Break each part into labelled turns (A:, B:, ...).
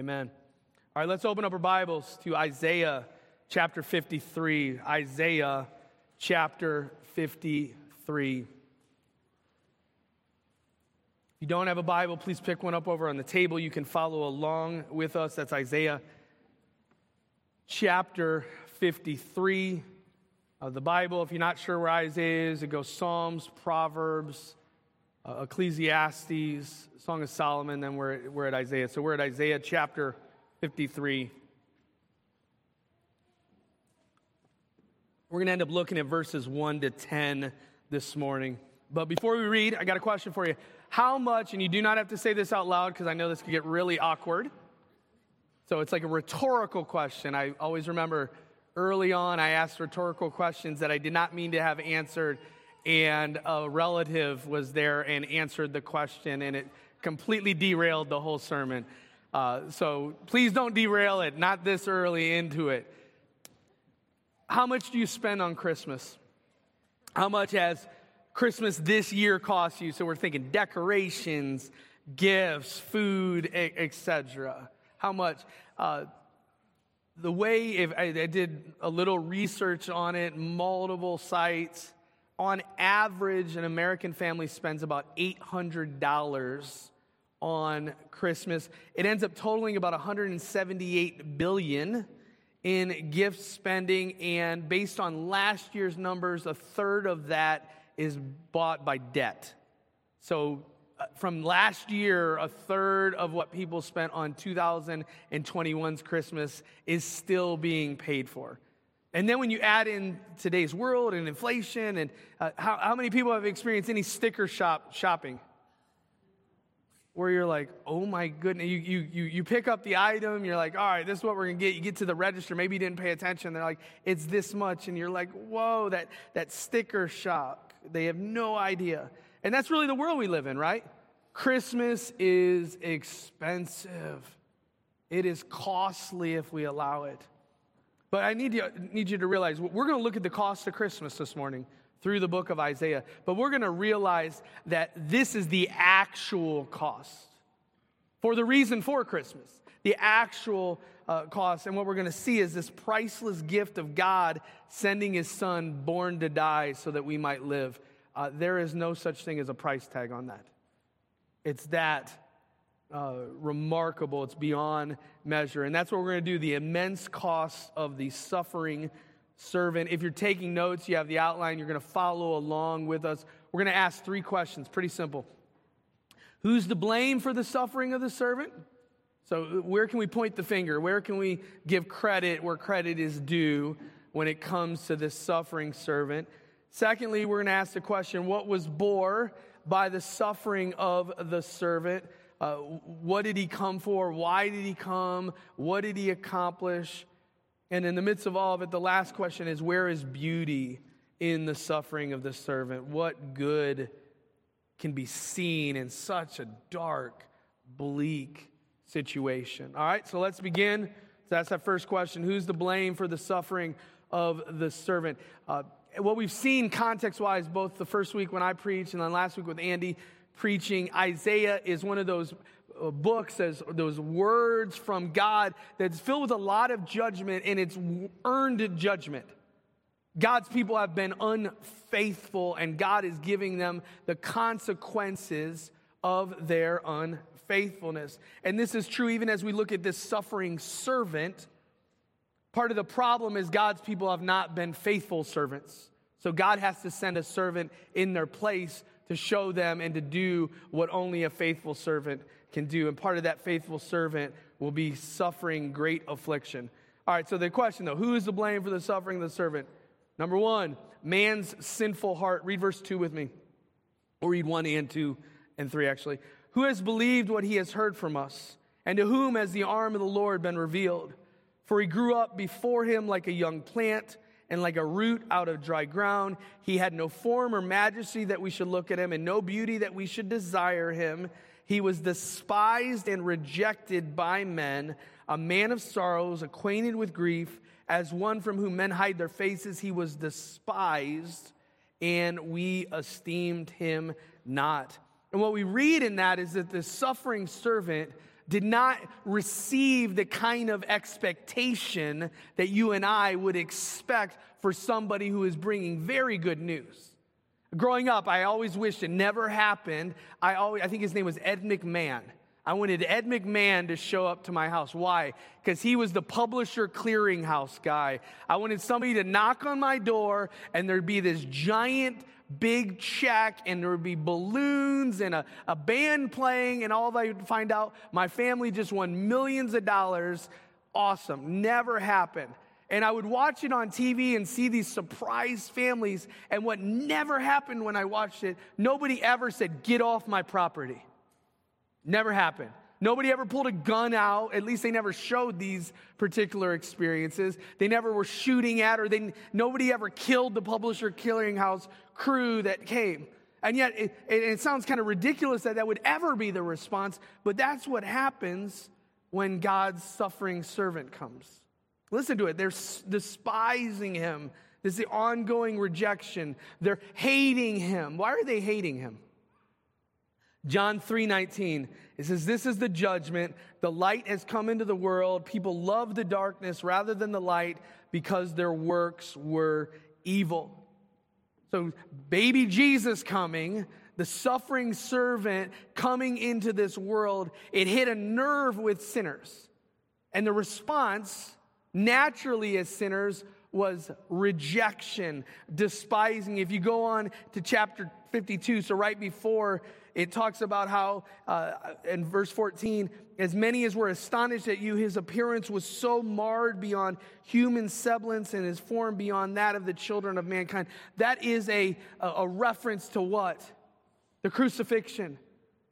A: Amen. All right, let's open up our Bibles to Isaiah chapter 53. Isaiah chapter 53. If you don't have a Bible, please pick one up over on the table. You can follow along with us. That's Isaiah chapter 53 of the Bible. If you're not sure where Isaiah is, it goes Psalms, Proverbs, uh, Ecclesiastes, Song of Solomon, then we're, we're at Isaiah. So we're at Isaiah chapter 53. We're going to end up looking at verses 1 to 10 this morning. But before we read, I got a question for you. How much, and you do not have to say this out loud because I know this could get really awkward. So it's like a rhetorical question. I always remember early on, I asked rhetorical questions that I did not mean to have answered, and a relative was there and answered the question, and it completely derailed the whole sermon. Uh, so please don't derail it, not this early into it. How much do you spend on Christmas? How much has Christmas this year cost you? So we're thinking decorations, gifts, food, etc. How much? Uh, the way if I, I did a little research on it, multiple sites. On average, an American family spends about $800 on Christmas. It ends up totaling about 178 billion in gift spending and based on last year's numbers, a third of that is bought by debt. So uh, from last year, a third of what people spent on 2021's Christmas is still being paid for. And then when you add in today's world and inflation, and uh, how, how many people have experienced any sticker shop shopping? Where you're like, oh my goodness, you, you, you, you pick up the item, you're like, all right, this is what we're gonna get. You get to the register, maybe you didn't pay attention. They're like, it's this much. And you're like, whoa, that, that sticker shock. They have no idea. And that's really the world we live in, right? Christmas is expensive. It is costly if we allow it. But I need you, need you to realize we're going to look at the cost of Christmas this morning through the book of Isaiah. But we're going to realize that this is the actual cost for the reason for Christmas, the actual uh, cost. And what we're going to see is this priceless gift of God sending his son born to die so that we might live. Uh, there is no such thing as a price tag on that. It's that uh, remarkable, it's beyond measure. And that's what we're going to do the immense cost of the suffering servant. If you're taking notes, you have the outline, you're going to follow along with us. We're going to ask three questions, pretty simple. Who's to blame for the suffering of the servant? So, where can we point the finger? Where can we give credit where credit is due when it comes to this suffering servant? Secondly, we're going to ask the question what was bore by the suffering of the servant? Uh, what did he come for? Why did he come? What did he accomplish? And in the midst of all of it, the last question is where is beauty in the suffering of the servant? What good can be seen in such a dark, bleak situation? All right, so let's begin. So that's that first question Who's to blame for the suffering of the servant? Uh, what we've seen context wise, both the first week when I preached and then last week with Andy preaching, Isaiah is one of those uh, books, as those words from God that's filled with a lot of judgment and it's earned judgment. God's people have been unfaithful and God is giving them the consequences of their unfaithfulness. And this is true even as we look at this suffering servant Part of the problem is God's people have not been faithful servants. So God has to send a servant in their place to show them and to do what only a faithful servant can do. And part of that faithful servant will be suffering great affliction. All right, so the question though who is to blame for the suffering of the servant? Number one, man's sinful heart. Read verse 2 with me. Or read 1 and 2 and 3 actually. Who has believed what he has heard from us? And to whom has the arm of the Lord been revealed? For he grew up before him like a young plant and like a root out of dry ground. He had no form or majesty that we should look at him, and no beauty that we should desire him. He was despised and rejected by men, a man of sorrows, acquainted with grief. As one from whom men hide their faces, he was despised, and we esteemed him not. And what we read in that is that the suffering servant did not receive the kind of expectation that you and I would expect for somebody who is bringing very good news. Growing up, I always wished it never happened. I, always, I think his name was Ed McMahon. I wanted Ed McMahon to show up to my house. Why? Because he was the publisher clearinghouse guy. I wanted somebody to knock on my door and there'd be this giant big check and there would be balloons and a, a band playing and all I would find out my family just won millions of dollars. Awesome. Never happened. And I would watch it on TV and see these surprise families. And what never happened when I watched it, nobody ever said, Get off my property. Never happened. Nobody ever pulled a gun out. At least they never showed these particular experiences. They never were shooting at, or they, nobody ever killed the publisher clearinghouse crew that came. And yet, it, it, it sounds kind of ridiculous that that would ever be the response, but that's what happens when God's suffering servant comes. Listen to it. They're despising him. This is the ongoing rejection. They're hating him. Why are they hating him? John 3:19 it says this is the judgment the light has come into the world people love the darkness rather than the light because their works were evil. So baby Jesus coming the suffering servant coming into this world it hit a nerve with sinners. And the response naturally as sinners was rejection, despising. If you go on to chapter 52, so right before it talks about how, uh, in verse 14, as many as were astonished at you, his appearance was so marred beyond human semblance and his form beyond that of the children of mankind. That is a, a reference to what? The crucifixion.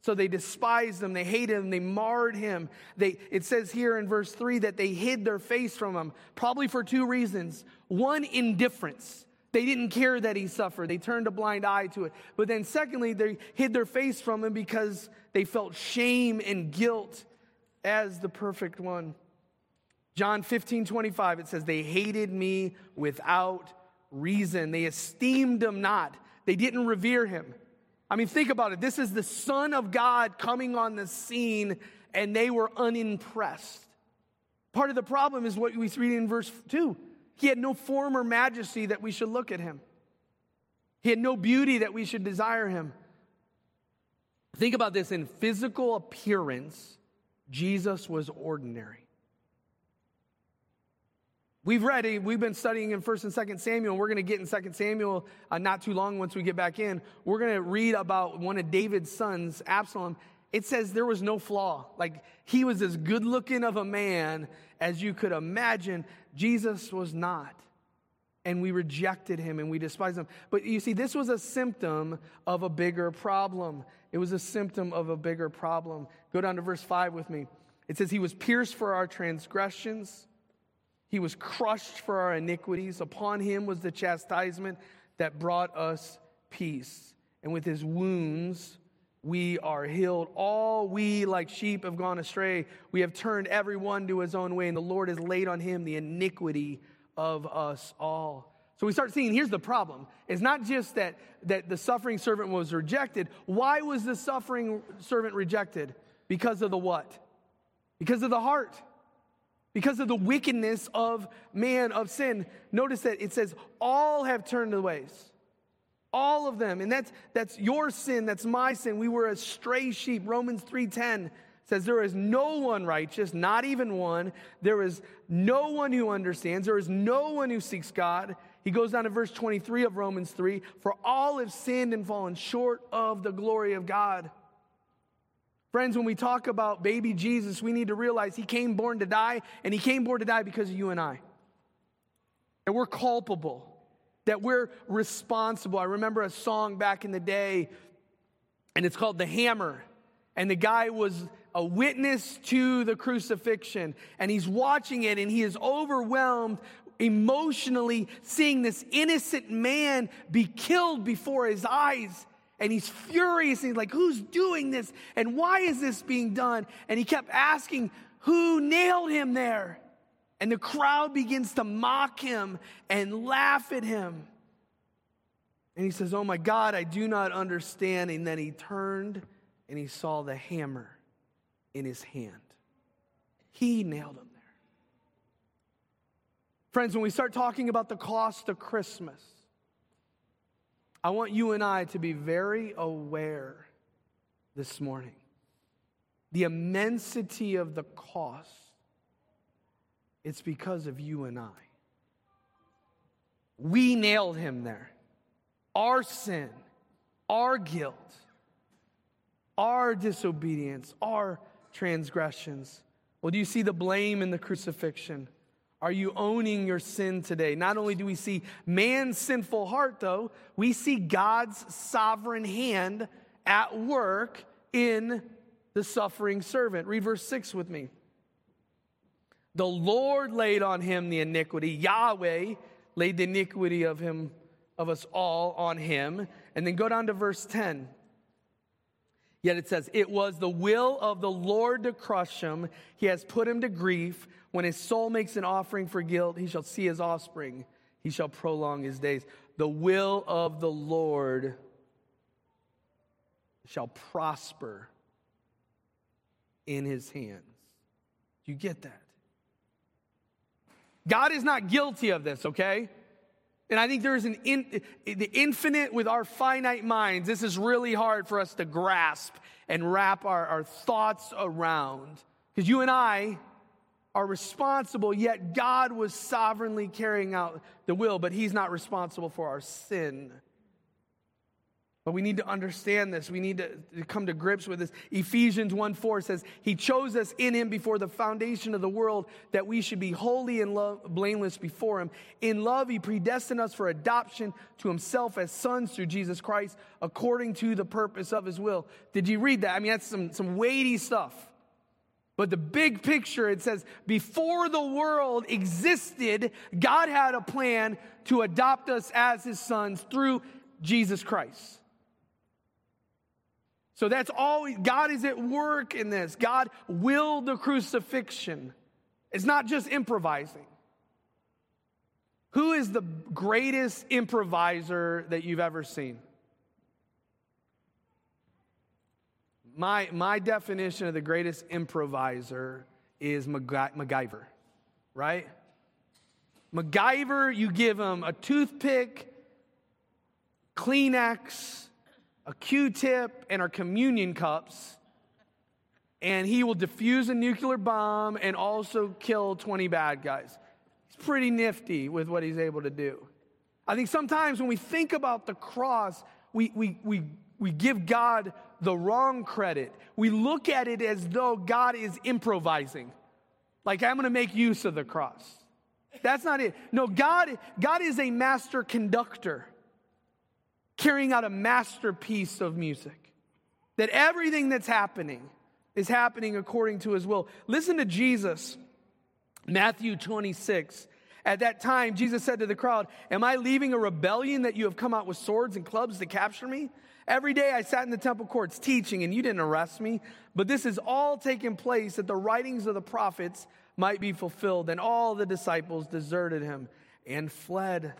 A: So they despised him, they hated him, they marred him. They, it says here in verse 3 that they hid their face from him, probably for two reasons. One, indifference. They didn't care that he suffered. They turned a blind eye to it. But then, secondly, they hid their face from him because they felt shame and guilt as the perfect one. John 15, 25, it says, They hated me without reason. They esteemed him not. They didn't revere him. I mean, think about it. This is the Son of God coming on the scene, and they were unimpressed. Part of the problem is what we read in verse 2 he had no form or majesty that we should look at him. He had no beauty that we should desire him. Think about this in physical appearance, Jesus was ordinary. We've read, we've been studying in 1st and 2nd Samuel, we're going to get in 2nd Samuel uh, not too long once we get back in. We're going to read about one of David's sons, Absalom. It says there was no flaw. Like he was as good looking of a man as you could imagine. Jesus was not. And we rejected him and we despised him. But you see, this was a symptom of a bigger problem. It was a symptom of a bigger problem. Go down to verse 5 with me. It says, He was pierced for our transgressions, He was crushed for our iniquities. Upon Him was the chastisement that brought us peace. And with His wounds, we are healed. All we, like sheep, have gone astray. We have turned everyone to his own way, and the Lord has laid on him the iniquity of us all. So we start seeing here's the problem. It's not just that, that the suffering servant was rejected. Why was the suffering servant rejected? Because of the what? Because of the heart. Because of the wickedness of man, of sin. Notice that it says, all have turned the ways. All of them. And that's, that's your sin. That's my sin. We were as stray sheep. Romans 3.10 says there is no one righteous, not even one. There is no one who understands. There is no one who seeks God. He goes down to verse 23 of Romans 3 For all have sinned and fallen short of the glory of God. Friends, when we talk about baby Jesus, we need to realize he came born to die, and he came born to die because of you and I. And we're culpable that we're responsible. I remember a song back in the day, and it's called The Hammer. And the guy was a witness to the crucifixion, and he's watching it, and he is overwhelmed emotionally seeing this innocent man be killed before his eyes. And he's furious. And he's like, Who's doing this? And why is this being done? And he kept asking, Who nailed him there? And the crowd begins to mock him and laugh at him. And he says, Oh my God, I do not understand. And then he turned and he saw the hammer in his hand. He nailed him there. Friends, when we start talking about the cost of Christmas, I want you and I to be very aware this morning the immensity of the cost. It's because of you and I. We nailed him there. Our sin, our guilt, our disobedience, our transgressions. Well, do you see the blame in the crucifixion? Are you owning your sin today? Not only do we see man's sinful heart, though, we see God's sovereign hand at work in the suffering servant. Read verse 6 with me. The Lord laid on him the iniquity. Yahweh laid the iniquity of him of us all on him. And then go down to verse 10. Yet it says, It was the will of the Lord to crush him. He has put him to grief. When his soul makes an offering for guilt, he shall see his offspring. He shall prolong his days. The will of the Lord shall prosper in his hands. You get that? God is not guilty of this, okay? And I think there's an in, the infinite with our finite minds. This is really hard for us to grasp and wrap our, our thoughts around. Because you and I are responsible, yet God was sovereignly carrying out the will, but He's not responsible for our sin. But we need to understand this. We need to, come to grips with this. Ephesians 1 4 says, He chose us in Him before the foundation of the world that we should be holy and blameless before Him. In love, He predestined us for adoption to Himself as sons through Jesus Christ, according to the purpose of His will. Did you read that? I mean, that's some, some weighty stuff. But the big picture, it says, before the world existed, God had a plan to adopt us as His sons through Jesus Christ. So that's all, God is at work in this. God willed the crucifixion. It's not just improvising. Who is the greatest improviser that you've ever seen? My, my definition of the greatest improviser is MacGyver, right? MacGyver, you give him a toothpick, Kleenex, a Q tip, and our communion cups, and he will defuse a nuclear bomb and also kill 20 bad guys. He's pretty nifty with what he's able to do. I think sometimes when we think about the cross, we, we, we, we give God the wrong credit. We look at it as though God is improvising. Like, I'm going to make use of the cross. That's not it. No, God, God is a master conductor carrying out a masterpiece of music. That everything that's happening is happening according to his will. Listen to Jesus, Matthew 26. At that time, Jesus said to the crowd, Am I leaving a rebellion that you have come out with swords and clubs to capture me? Every day I sat in the temple courts teaching, and you didn't arrest me. But this is all taken place that the writings of the prophets might be fulfilled. And all the disciples deserted him and fled.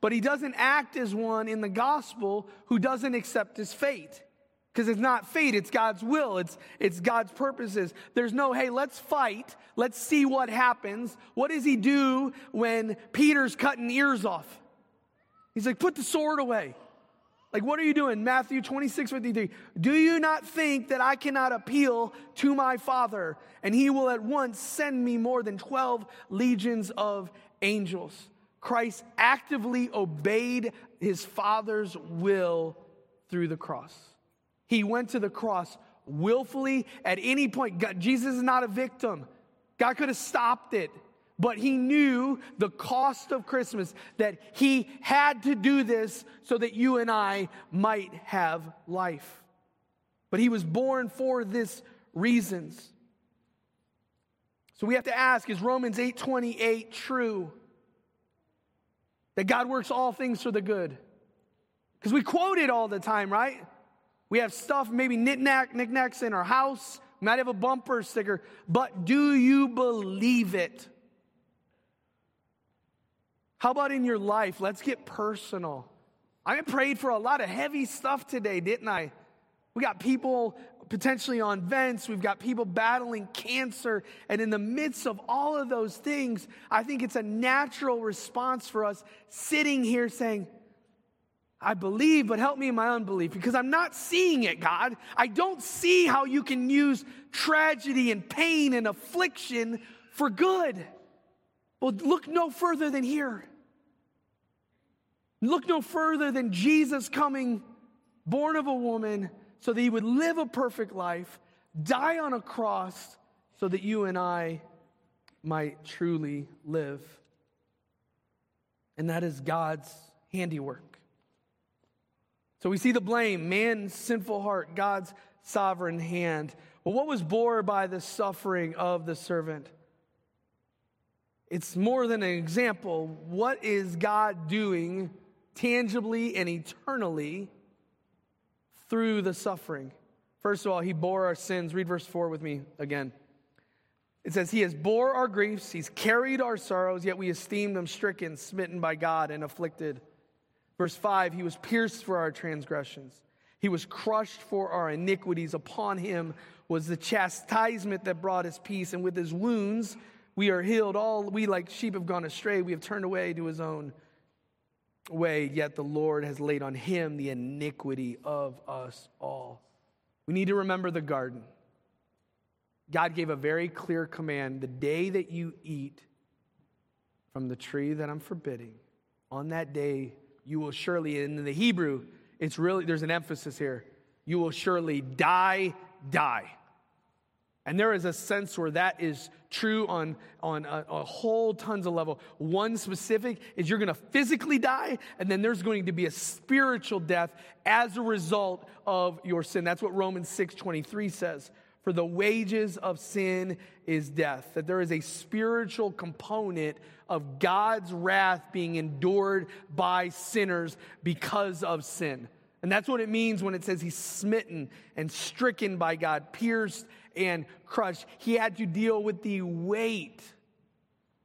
A: But he doesn't act as one in the gospel who doesn't accept his fate. Because it's not fate, it's God's will, it's, it's God's purposes. There's no, hey, let's fight, let's see what happens. What does he do when Peter's cutting ears off? He's like, put the sword away. Like, what are you doing? Matthew 26, 53. Do you not think that I cannot appeal to my Father and he will at once send me more than 12 legions of angels? Christ actively obeyed his Father's will through the cross. He went to the cross willfully at any point. God, Jesus is not a victim. God could have stopped it, but he knew the cost of Christmas, that he had to do this so that you and I might have life. But he was born for this reasons. So we have to ask is Romans 8:28 true? That God works all things for the good. Because we quote it all the time, right? We have stuff, maybe knickknack, knickknacks in our house. We might have a bumper sticker, but do you believe it? How about in your life? Let's get personal. I prayed for a lot of heavy stuff today, didn't I? We got people potentially on vents. We've got people battling cancer. And in the midst of all of those things, I think it's a natural response for us sitting here saying, I believe, but help me in my unbelief because I'm not seeing it, God. I don't see how you can use tragedy and pain and affliction for good. Well, look no further than here. Look no further than Jesus coming, born of a woman, so that he would live a perfect life, die on a cross, so that you and I might truly live. And that is God's handiwork. So we see the blame man's sinful heart, God's sovereign hand. Well, what was bore by the suffering of the servant? It's more than an example. What is God doing tangibly and eternally through the suffering? First of all, he bore our sins. Read verse 4 with me again. It says, He has bore our griefs, He's carried our sorrows, yet we esteemed Him stricken, smitten by God, and afflicted. Verse 5 He was pierced for our transgressions, He was crushed for our iniquities. Upon Him was the chastisement that brought us peace, and with His wounds we are healed. All we like sheep have gone astray, we have turned away to His own way, yet the Lord has laid on Him the iniquity of us all. We need to remember the garden. God gave a very clear command the day that you eat from the tree that I'm forbidding, on that day you will surely, in the Hebrew, it's really, there's an emphasis here. You will surely die, die. And there is a sense where that is true on, on a, a whole tons of level. One specific is you're going to physically die, and then there's going to be a spiritual death as a result of your sin. That's what Romans 6 23 says. For the wages of sin is death. That there is a spiritual component of God's wrath being endured by sinners because of sin. And that's what it means when it says he's smitten and stricken by God, pierced and crushed. He had to deal with the weight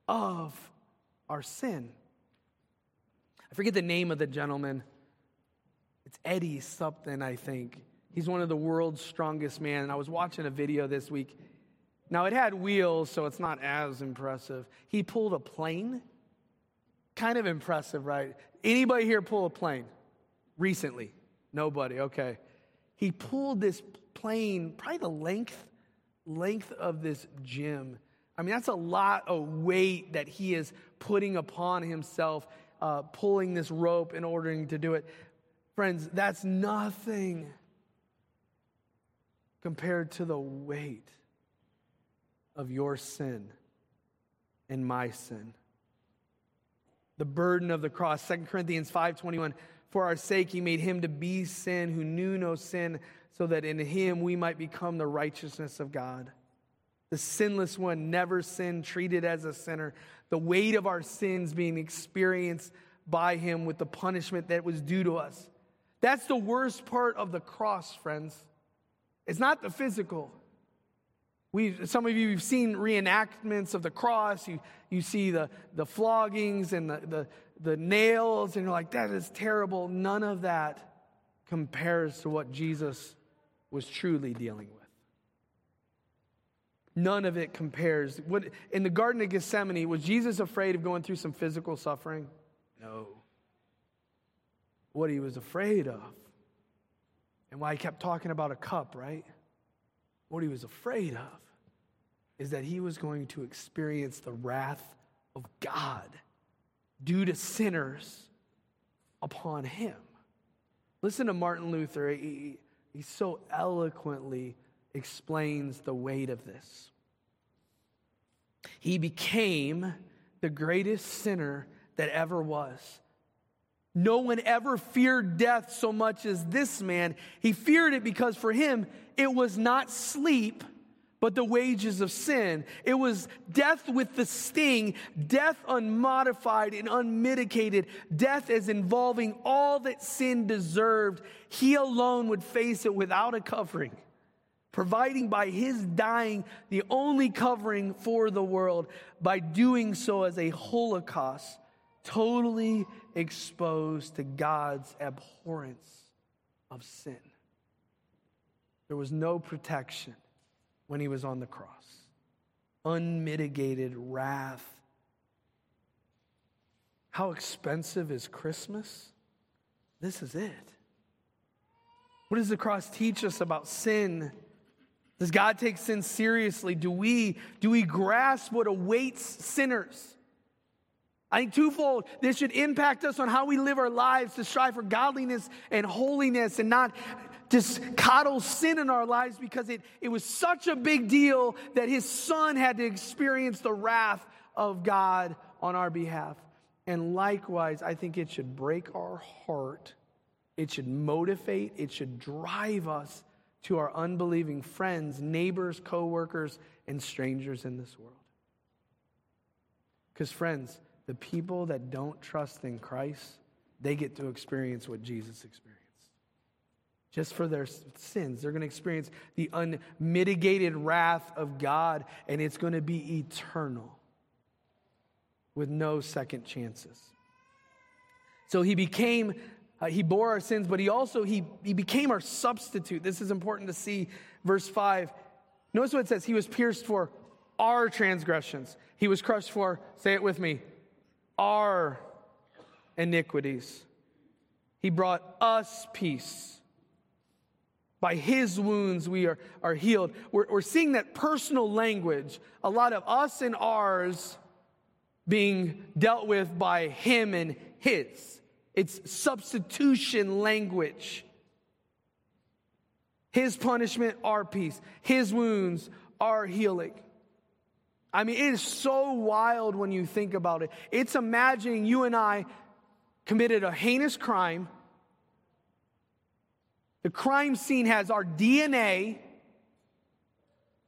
A: of our sin. I forget the name of the gentleman. It's Eddie something, I think. He's one of the world's strongest men. And I was watching a video this week. Now, it had wheels, so it's not as impressive. He pulled a plane. Kind of impressive, right? Anybody here pull a plane recently? Nobody, okay. He pulled this plane, probably the length, length of this gym. I mean, that's a lot of weight that he is putting upon himself, uh, pulling this rope in order to do it. Friends, that's nothing compared to the weight of your sin and my sin. The burden of the cross, 2 Corinthians 5:21, for our sake he made him to be sin who knew no sin, so that in him we might become the righteousness of God. The sinless one, never sinned, treated as a sinner. The weight of our sins being experienced by him with the punishment that was due to us. That's the worst part of the cross, friends. It's not the physical. We, some of you have seen reenactments of the cross. You, you see the, the floggings and the, the, the nails, and you're like, that is terrible. None of that compares to what Jesus was truly dealing with. None of it compares. What, in the Garden of Gethsemane, was Jesus afraid of going through some physical suffering? No. What he was afraid of and why he kept talking about a cup, right? What he was afraid of is that he was going to experience the wrath of God due to sinners upon him. Listen to Martin Luther. He, he so eloquently explains the weight of this. He became the greatest sinner that ever was. No one ever feared death so much as this man. He feared it because for him, it was not sleep, but the wages of sin. It was death with the sting, death unmodified and unmitigated, death as involving all that sin deserved. He alone would face it without a covering, providing by his dying the only covering for the world by doing so as a holocaust totally exposed to God's abhorrence of sin. there was no protection when he was on the cross. Unmitigated wrath. How expensive is Christmas? This is it. What does the cross teach us about sin? Does God take sin seriously? Do we, do we grasp what awaits sinners? I think twofold. This should impact us on how we live our lives to strive for godliness and holiness and not just coddle sin in our lives because it, it was such a big deal that his son had to experience the wrath of God on our behalf. And likewise, I think it should break our heart. It should motivate, it should drive us to our unbelieving friends, neighbors, coworkers, and strangers in this world. Because, friends, the people that don't trust in Christ, they get to experience what Jesus experienced. Just for their sins, they're going to experience the unmitigated wrath of God, and it's going to be eternal with no second chances. So he became uh, he bore our sins, but he also he, he became our substitute. This is important to see. Verse 5. Notice what it says. He was pierced for our transgressions. He was crushed for, say it with me, our iniquities. He brought us peace. By his wounds, we are, are healed. We're, we're seeing that personal language, a lot of us and ours being dealt with by him and his. It's substitution language. His punishment, our peace. His wounds, our healing. I mean, it is so wild when you think about it. It's imagining you and I committed a heinous crime. The crime scene has our DNA,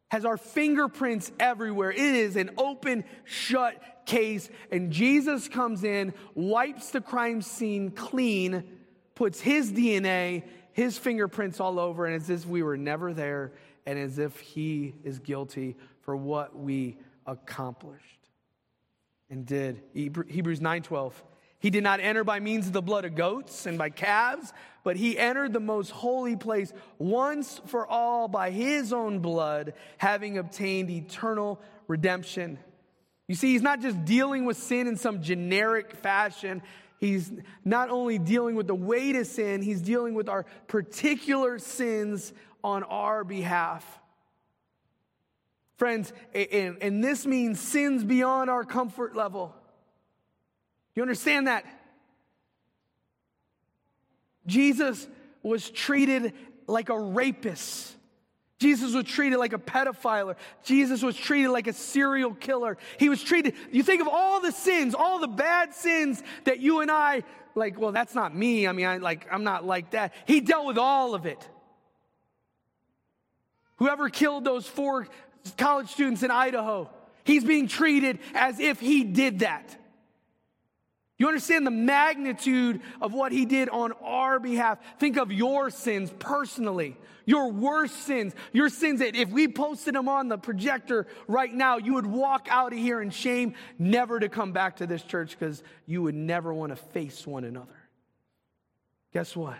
A: has our fingerprints everywhere. It is an open, shut case. And Jesus comes in, wipes the crime scene clean, puts his DNA, his fingerprints all over, and as if we were never there, and as if he is guilty for what we accomplished and did. Hebrews 9:12. He did not enter by means of the blood of goats and by calves, but he entered the most holy place once for all by his own blood, having obtained eternal redemption. You see, he's not just dealing with sin in some generic fashion. He's not only dealing with the weight of sin, he's dealing with our particular sins on our behalf. Friends, and, and this means sins beyond our comfort level. You understand that? Jesus was treated like a rapist. Jesus was treated like a pedophile. Jesus was treated like a serial killer. He was treated, you think of all the sins, all the bad sins that you and I, like, well, that's not me. I mean, I like, I'm not like that. He dealt with all of it. Whoever killed those four college students in Idaho, he's being treated as if he did that. You understand the magnitude of what he did on our behalf. Think of your sins personally, your worst sins, your sins that if we posted them on the projector right now, you would walk out of here in shame, never to come back to this church because you would never want to face one another. Guess what?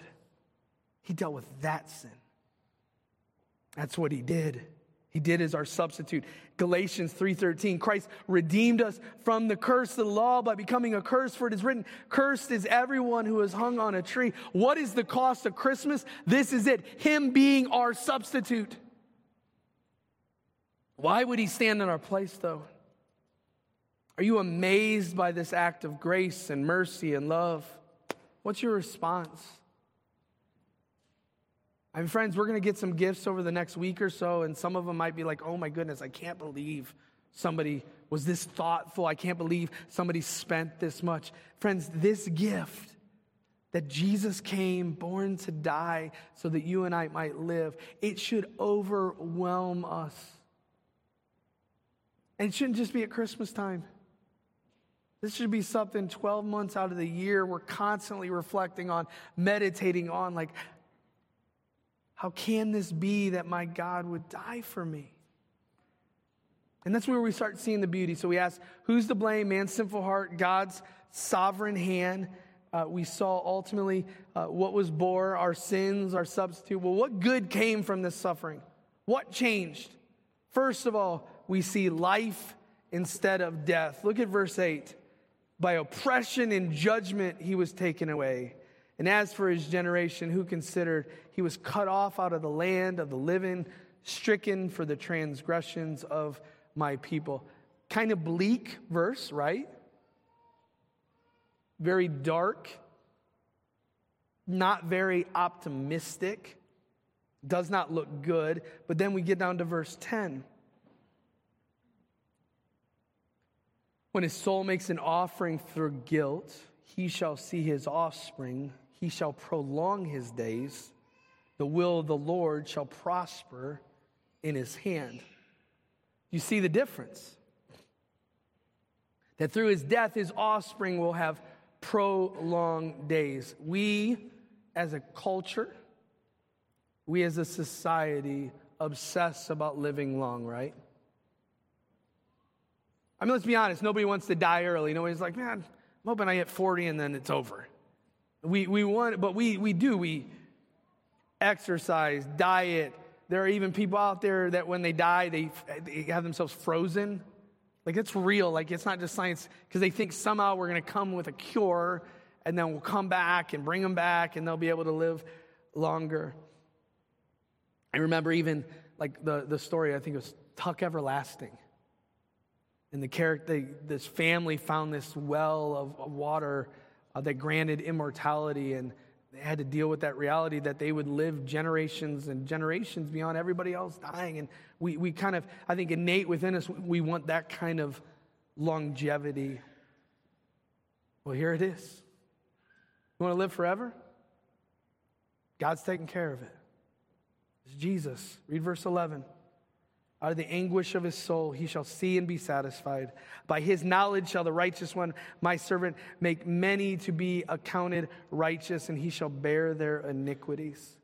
A: He dealt with that sin. That's what he did. He did as our substitute. Galatians 3:13 Christ redeemed us from the curse of the law by becoming a curse for it is written cursed is everyone who is hung on a tree. What is the cost of Christmas? This is it. Him being our substitute. Why would he stand in our place though? Are you amazed by this act of grace and mercy and love? What's your response? I mean, friends, we're going to get some gifts over the next week or so, and some of them might be like, oh my goodness, I can't believe somebody was this thoughtful. I can't believe somebody spent this much. Friends, this gift that Jesus came born to die so that you and I might live, it should overwhelm us. And it shouldn't just be at Christmas time. This should be something 12 months out of the year we're constantly reflecting on, meditating on, like, how can this be that my God would die for me? And that's where we start seeing the beauty. So we ask, who's to blame? Man's sinful heart, God's sovereign hand. Uh, we saw ultimately uh, what was bore, our sins, our substitute. Well, what good came from this suffering? What changed? First of all, we see life instead of death. Look at verse 8. By oppression and judgment he was taken away. And as for his generation, who considered he was cut off out of the land of the living, stricken for the transgressions of my people. Kind of bleak verse, right? Very dark, not very optimistic, does not look good. But then we get down to verse 10. When his soul makes an offering for guilt, he shall see his offspring, he shall prolong his days. The will of the Lord shall prosper in his hand. You see the difference? That through his death, his offspring will have prolonged days. We, as a culture, we as a society, obsess about living long, right? I mean, let's be honest, nobody wants to die early. Nobody's like, man, I'm hoping I hit 40 and then it's over. We, we want, but we, we do. We exercise, diet. There are even people out there that when they die, they, they have themselves frozen. Like it's real. Like it's not just science because they think somehow we're going to come with a cure and then we'll come back and bring them back and they'll be able to live longer. I remember even like the, the story, I think it was Tuck Everlasting. And the character, this family found this well of, of water uh, that granted immortality, and they had to deal with that reality that they would live generations and generations beyond everybody else dying. And we, we kind of, I think, innate within us, we want that kind of longevity. Well, here it is. You want to live forever? God's taking care of it. It's Jesus. Read verse 11. Out of the anguish of his soul, he shall see and be satisfied. By his knowledge shall the righteous one, my servant, make many to be accounted righteous, and he shall bear their iniquities.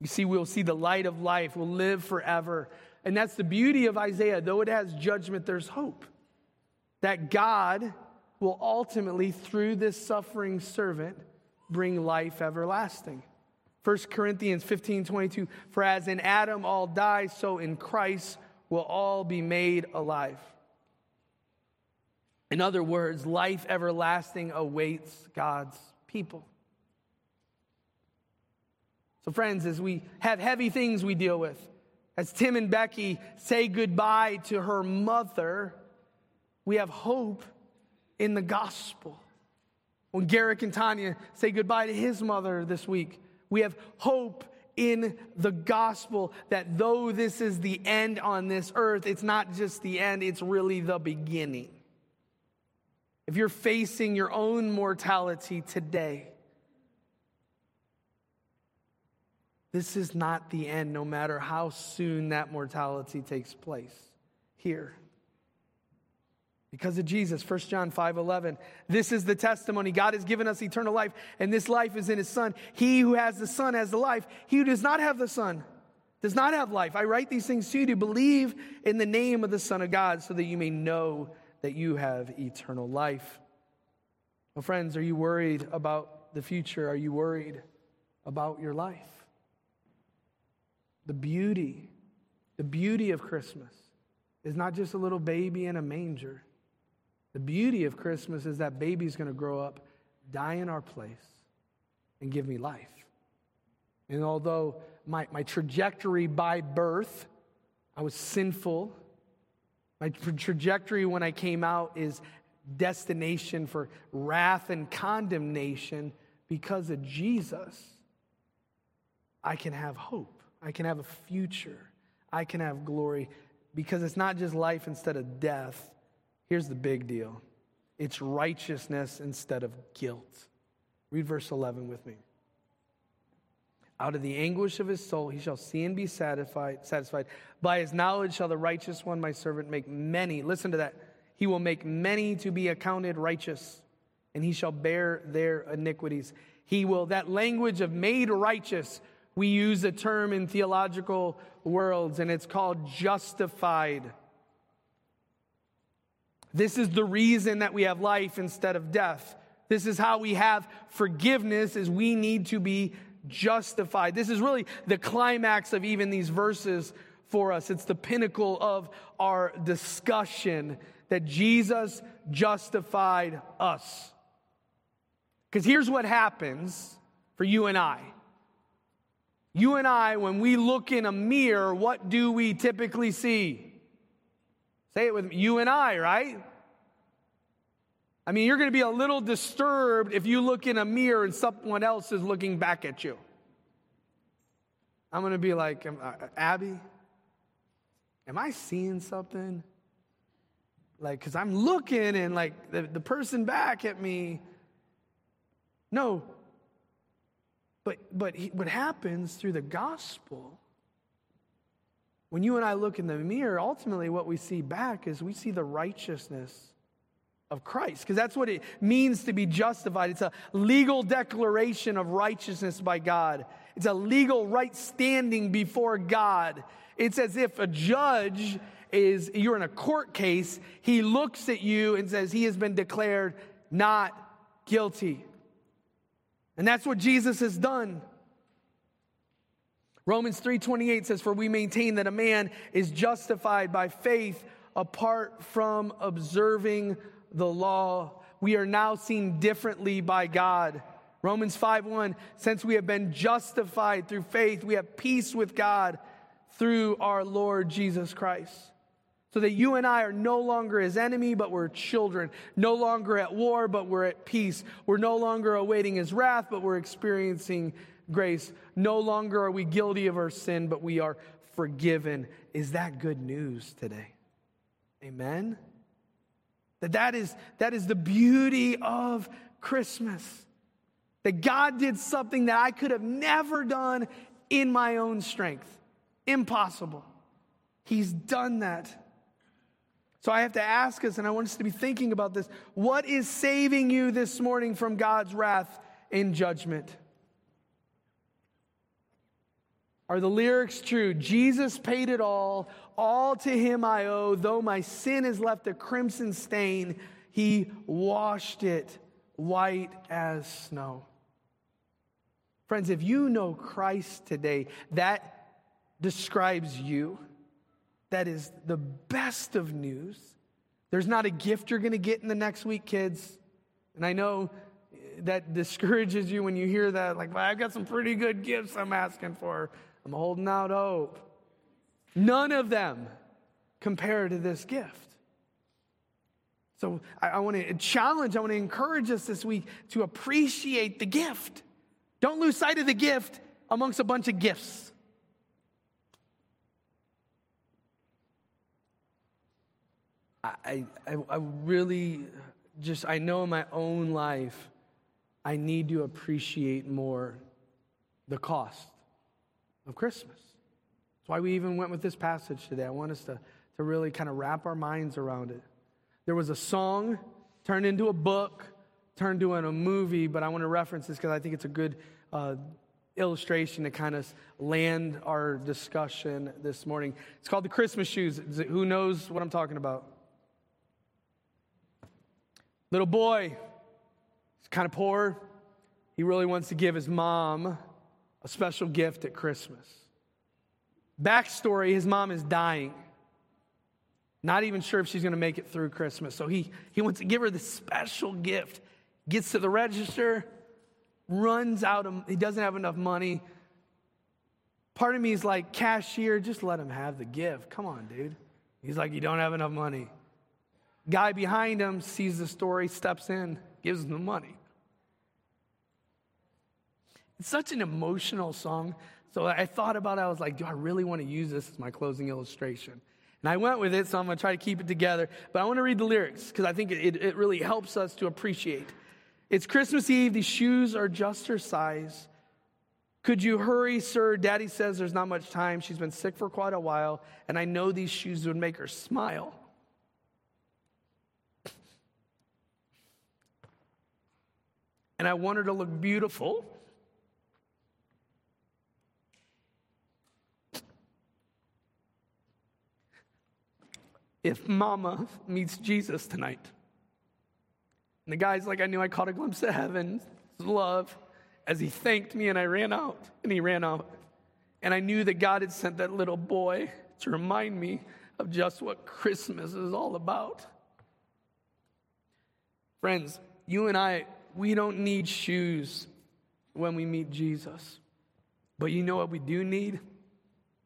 A: You see, we'll see the light of life, we'll live forever. And that's the beauty of Isaiah. Though it has judgment, there's hope. That God will ultimately, through this suffering servant, bring life everlasting. 1 Corinthians 15 22, for as in Adam all die, so in Christ will all be made alive. In other words, life everlasting awaits God's people. So, friends, as we have heavy things we deal with, as Tim and Becky say goodbye to her mother, we have hope in the gospel. When Garrick and Tanya say goodbye to his mother this week, we have hope in the gospel that though this is the end on this earth, it's not just the end, it's really the beginning. If you're facing your own mortality today, this is not the end, no matter how soon that mortality takes place here because of Jesus. 1 John 5 11. This is the testimony. God has given us eternal life, and this life is in his Son. He who has the Son has the life. He who does not have the Son does not have life. I write these things to you to believe in the name of the Son of God so that you may know that you have eternal life. Well, friends, are you worried about the future? Are you worried about your life? The beauty, the beauty of Christmas is not just a little baby in a manger. The beauty of Christmas is that baby's going to grow up, die in our place, and give me life. And although my, my trajectory by birth, I was sinful, my trajectory when I came out is destination for wrath and condemnation because of Jesus. I can have hope. I can have a future. I can have glory because it's not just life instead of death, Here's the big deal it's righteousness instead of guilt. Read verse 11 with me. Out of the anguish of his soul he shall see and be satisfied. satisfied. By his knowledge shall the righteous one, my servant, make many. Listen to that. He will make many to be accounted righteous, and he shall bear their iniquities. He will, that language of made righteous, we use a term in theological worlds, and it's called justified. This is the reason that we have life instead of death. This is how we have forgiveness is we need to be justified. This is really the climax of even these verses for us. It's the pinnacle of our discussion that Jesus justified us. Because here's what happens for you and I. You and I, when we look in a mirror, what do we typically see? Say it with me. You and I, right? I mean, you're going to be a little disturbed if you look in a mirror and someone else is looking back at you. I'm going to be like, uh, Abby, am I seeing something? Like, because I'm looking and like the, the person back at me. No. But, but he, what happens through the gospel, when you and I look in the mirror, ultimately what we see back is we see the righteousness of Christ, because that's what it means to be justified. It's a legal declaration of righteousness by God, it's a legal right standing before God. It's as if a judge is, you're in a court case, he looks at you and says, He has been declared not guilty. And that's what Jesus has done. Romans 3:28 says for we maintain that a man is justified by faith apart from observing the law. We are now seen differently by God. Romans 5:1 Since we have been justified through faith, we have peace with God through our Lord Jesus Christ. So that you and I are no longer his enemy, but we're children. No longer at war, but we're at peace. We're no longer awaiting his wrath, but we're experiencing grace. No longer are we guilty of our sin, but we are forgiven. Is that good news today? Amen? That that is, that is the beauty of Christmas. That God did something that I could have never done in my own strength. Impossible. He's done that. So I have to ask us, and I want us to be thinking about this what is saving you this morning from God's wrath and judgment? Are the lyrics true? Jesus paid it all. All to him I owe. Though my sin has left a crimson stain, he washed it white as snow. Friends, if you know Christ today, that describes you. That is the best of news. There's not a gift you're going to get in the next week, kids. And I know that discourages you when you hear that. Like, well, I've got some pretty good gifts I'm asking for. I'm holding out hope. None of them compare to this gift. So I, I want to challenge, I want to encourage us this week to appreciate the gift. Don't lose sight of the gift amongst a bunch of gifts. I, I, I really just, I know in my own life, I need to appreciate more the cost of Christmas. That's why we even went with this passage today. I want us to, to really kind of wrap our minds around it. There was a song turned into a book, turned into a movie, but I want to reference this because I think it's a good uh, illustration to kind of land our discussion this morning. It's called The Christmas Shoes. Who knows what I'm talking about? Little boy, he's kind of poor. He really wants to give his mom a special gift at Christmas. Backstory his mom is dying. Not even sure if she's going to make it through Christmas. So he, he wants to give her this special gift. Gets to the register, runs out of, he doesn't have enough money. Part of me is like, cashier, just let him have the gift. Come on, dude. He's like, you don't have enough money. Guy behind him sees the story, steps in, gives him the money. It's such an emotional song. So I thought about it. I was like, do I really want to use this as my closing illustration? And I went with it, so I'm going to try to keep it together. But I want to read the lyrics because I think it, it really helps us to appreciate. It's Christmas Eve. These shoes are just her size. Could you hurry, sir? Daddy says there's not much time. She's been sick for quite a while, and I know these shoes would make her smile. And I want her to look beautiful. If mama meets Jesus tonight. And the guy's like, I knew I caught a glimpse of heaven, love, as he thanked me and I ran out. And he ran out. And I knew that God had sent that little boy to remind me of just what Christmas is all about. Friends, you and I, we don't need shoes when we meet Jesus. But you know what we do need?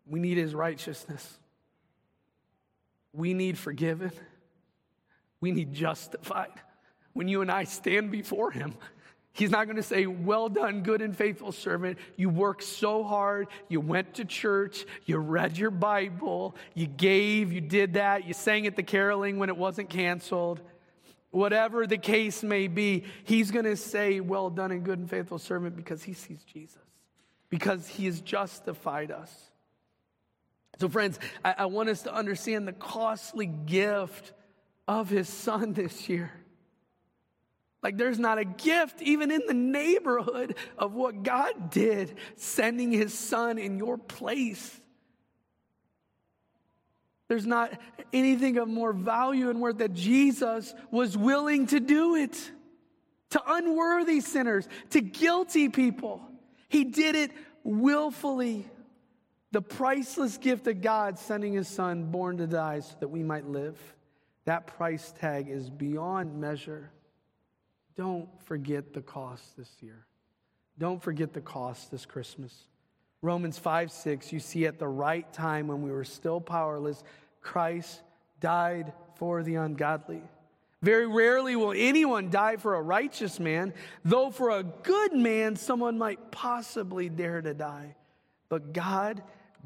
A: We need his righteousness. We need forgiven. We need justified. When you and I stand before him, He's not going to say, Well done, good and faithful servant. You worked so hard. You went to church. You read your Bible. You gave. You did that. You sang at the caroling when it wasn't canceled. Whatever the case may be, he's going to say, Well done and good and faithful servant because he sees Jesus, because he has justified us. So, friends, I, I want us to understand the costly gift of his son this year. Like, there's not a gift even in the neighborhood of what God did, sending his son in your place. There's not anything of more value and worth that Jesus was willing to do it to unworthy sinners, to guilty people. He did it willfully. The priceless gift of God sending his son born to die so that we might live. That price tag is beyond measure. Don't forget the cost this year. Don't forget the cost this Christmas. Romans 5 6, you see, at the right time when we were still powerless, Christ died for the ungodly. Very rarely will anyone die for a righteous man, though for a good man, someone might possibly dare to die. But God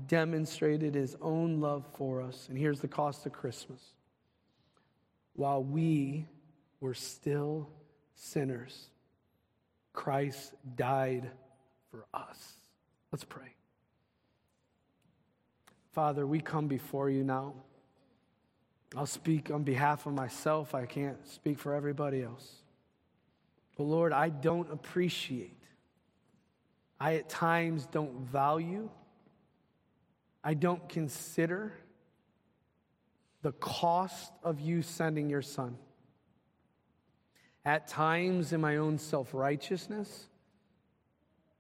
A: demonstrated his own love for us. And here's the cost of Christmas. While we were still sinners, Christ died for us. Let's pray. Father, we come before you now. I'll speak on behalf of myself. I can't speak for everybody else. But Lord, I don't appreciate, I at times don't value, I don't consider the cost of you sending your son. At times, in my own self righteousness,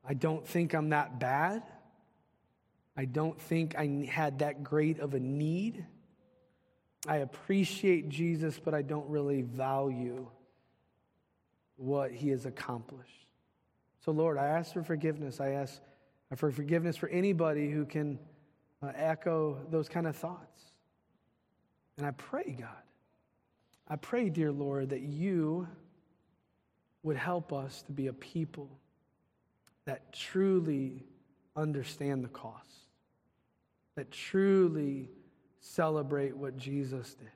A: I don't think I'm that bad. I don't think I had that great of a need. I appreciate Jesus, but I don't really value what he has accomplished. So, Lord, I ask for forgiveness. I ask for forgiveness for anybody who can uh, echo those kind of thoughts. And I pray, God, I pray, dear Lord, that you would help us to be a people that truly understand the cost, that truly celebrate what Jesus did.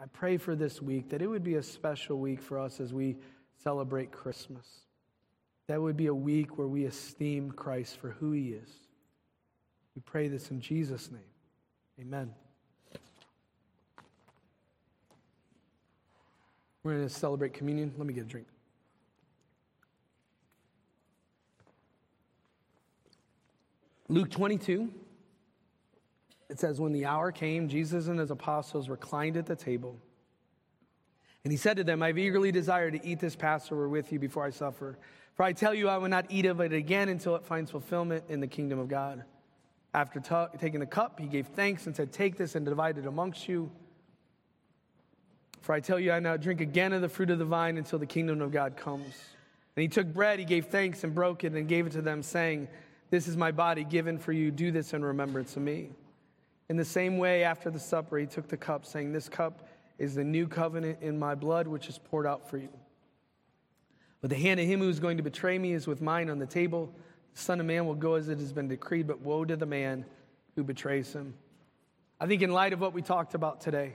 A: I pray for this week that it would be a special week for us as we celebrate Christmas. That would be a week where we esteem Christ for who he is. We pray this in Jesus' name. Amen. We're going to celebrate communion. Let me get a drink. Luke 22, it says, When the hour came, Jesus and his apostles reclined at the table. And he said to them, I've eagerly desired to eat this Passover with you before I suffer. For I tell you, I will not eat of it again until it finds fulfillment in the kingdom of God. After t- taking the cup, he gave thanks and said, Take this and divide it amongst you. For I tell you, I now drink again of the fruit of the vine until the kingdom of God comes. And he took bread, he gave thanks and broke it and gave it to them, saying, This is my body given for you. Do this in remembrance of me. In the same way, after the supper, he took the cup, saying, This cup is the new covenant in my blood, which is poured out for you. But the hand of him who is going to betray me is with mine on the table. The Son of Man will go as it has been decreed, but woe to the man who betrays him. I think, in light of what we talked about today,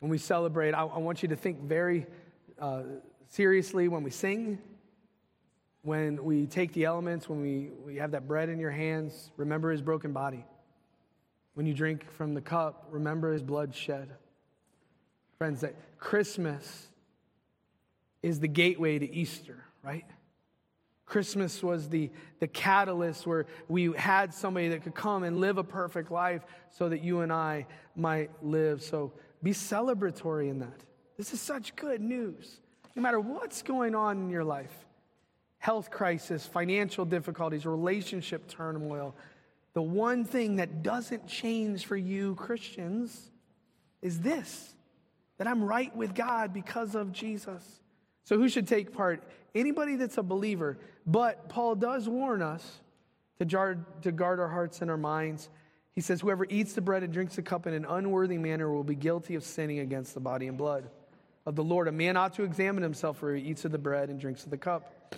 A: when we celebrate, I, I want you to think very uh, seriously when we sing, when we take the elements, when we, we have that bread in your hands, remember his broken body. When you drink from the cup, remember his blood shed. Friends, that Christmas is the gateway to Easter, right? Christmas was the, the catalyst where we had somebody that could come and live a perfect life so that you and I might live. So be celebratory in that. This is such good news. No matter what's going on in your life health crisis, financial difficulties, relationship turmoil the one thing that doesn't change for you, Christians, is this that I'm right with God because of Jesus. So, who should take part? Anybody that's a believer. But Paul does warn us to, jar, to guard our hearts and our minds. He says, Whoever eats the bread and drinks the cup in an unworthy manner will be guilty of sinning against the body and blood of the Lord. A man ought to examine himself where he eats of the bread and drinks of the cup.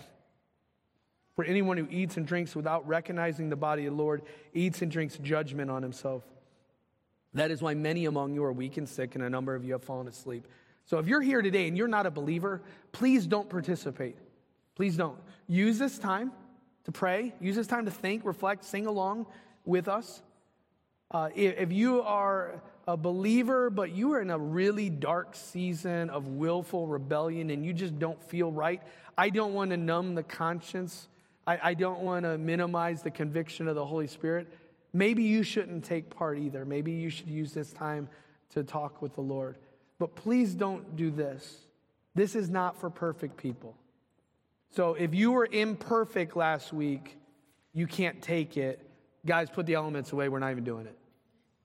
A: For anyone who eats and drinks without recognizing the body of the Lord eats and drinks judgment on himself. That is why many among you are weak and sick, and a number of you have fallen asleep. So if you're here today and you're not a believer, please don't participate. Please don't. Use this time to pray, use this time to think, reflect, sing along with us. Uh, if you are a believer, but you are in a really dark season of willful rebellion and you just don't feel right, I don't want to numb the conscience I, I don't want to minimize the conviction of the Holy Spirit. Maybe you shouldn't take part either. Maybe you should use this time to talk with the Lord. But please don't do this. This is not for perfect people. So if you were imperfect last week, you can't take it. Guys, put the elements away. We're not even doing it.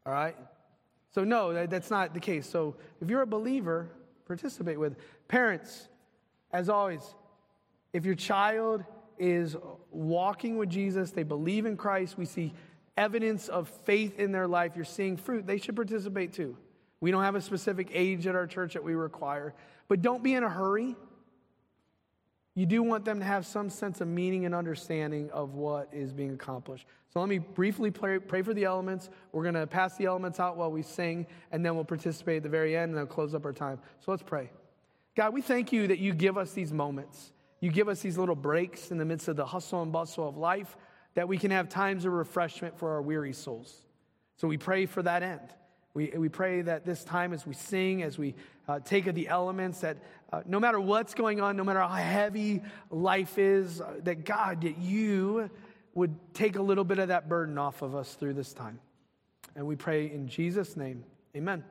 A: All right? So, no, that's not the case. So, if you're a believer, participate with. Parents, as always, if your child is walking with Jesus, they believe in Christ, we see evidence of faith in their life, you're seeing fruit, they should participate too. We don't have a specific age at our church that we require, but don't be in a hurry. You do want them to have some sense of meaning and understanding of what is being accomplished. So let me briefly pray, pray for the elements. We're going to pass the elements out while we sing, and then we'll participate at the very end, and then close up our time. So let's pray. God, we thank you that you give us these moments. You give us these little breaks in the midst of the hustle and bustle of life that we can have times of refreshment for our weary souls. So we pray for that end. We, we pray that this time as we sing, as we uh, take of the elements, that uh, no matter what's going on, no matter how heavy life is, uh, that God, that you would take a little bit of that burden off of us through this time. And we pray in Jesus' name, amen.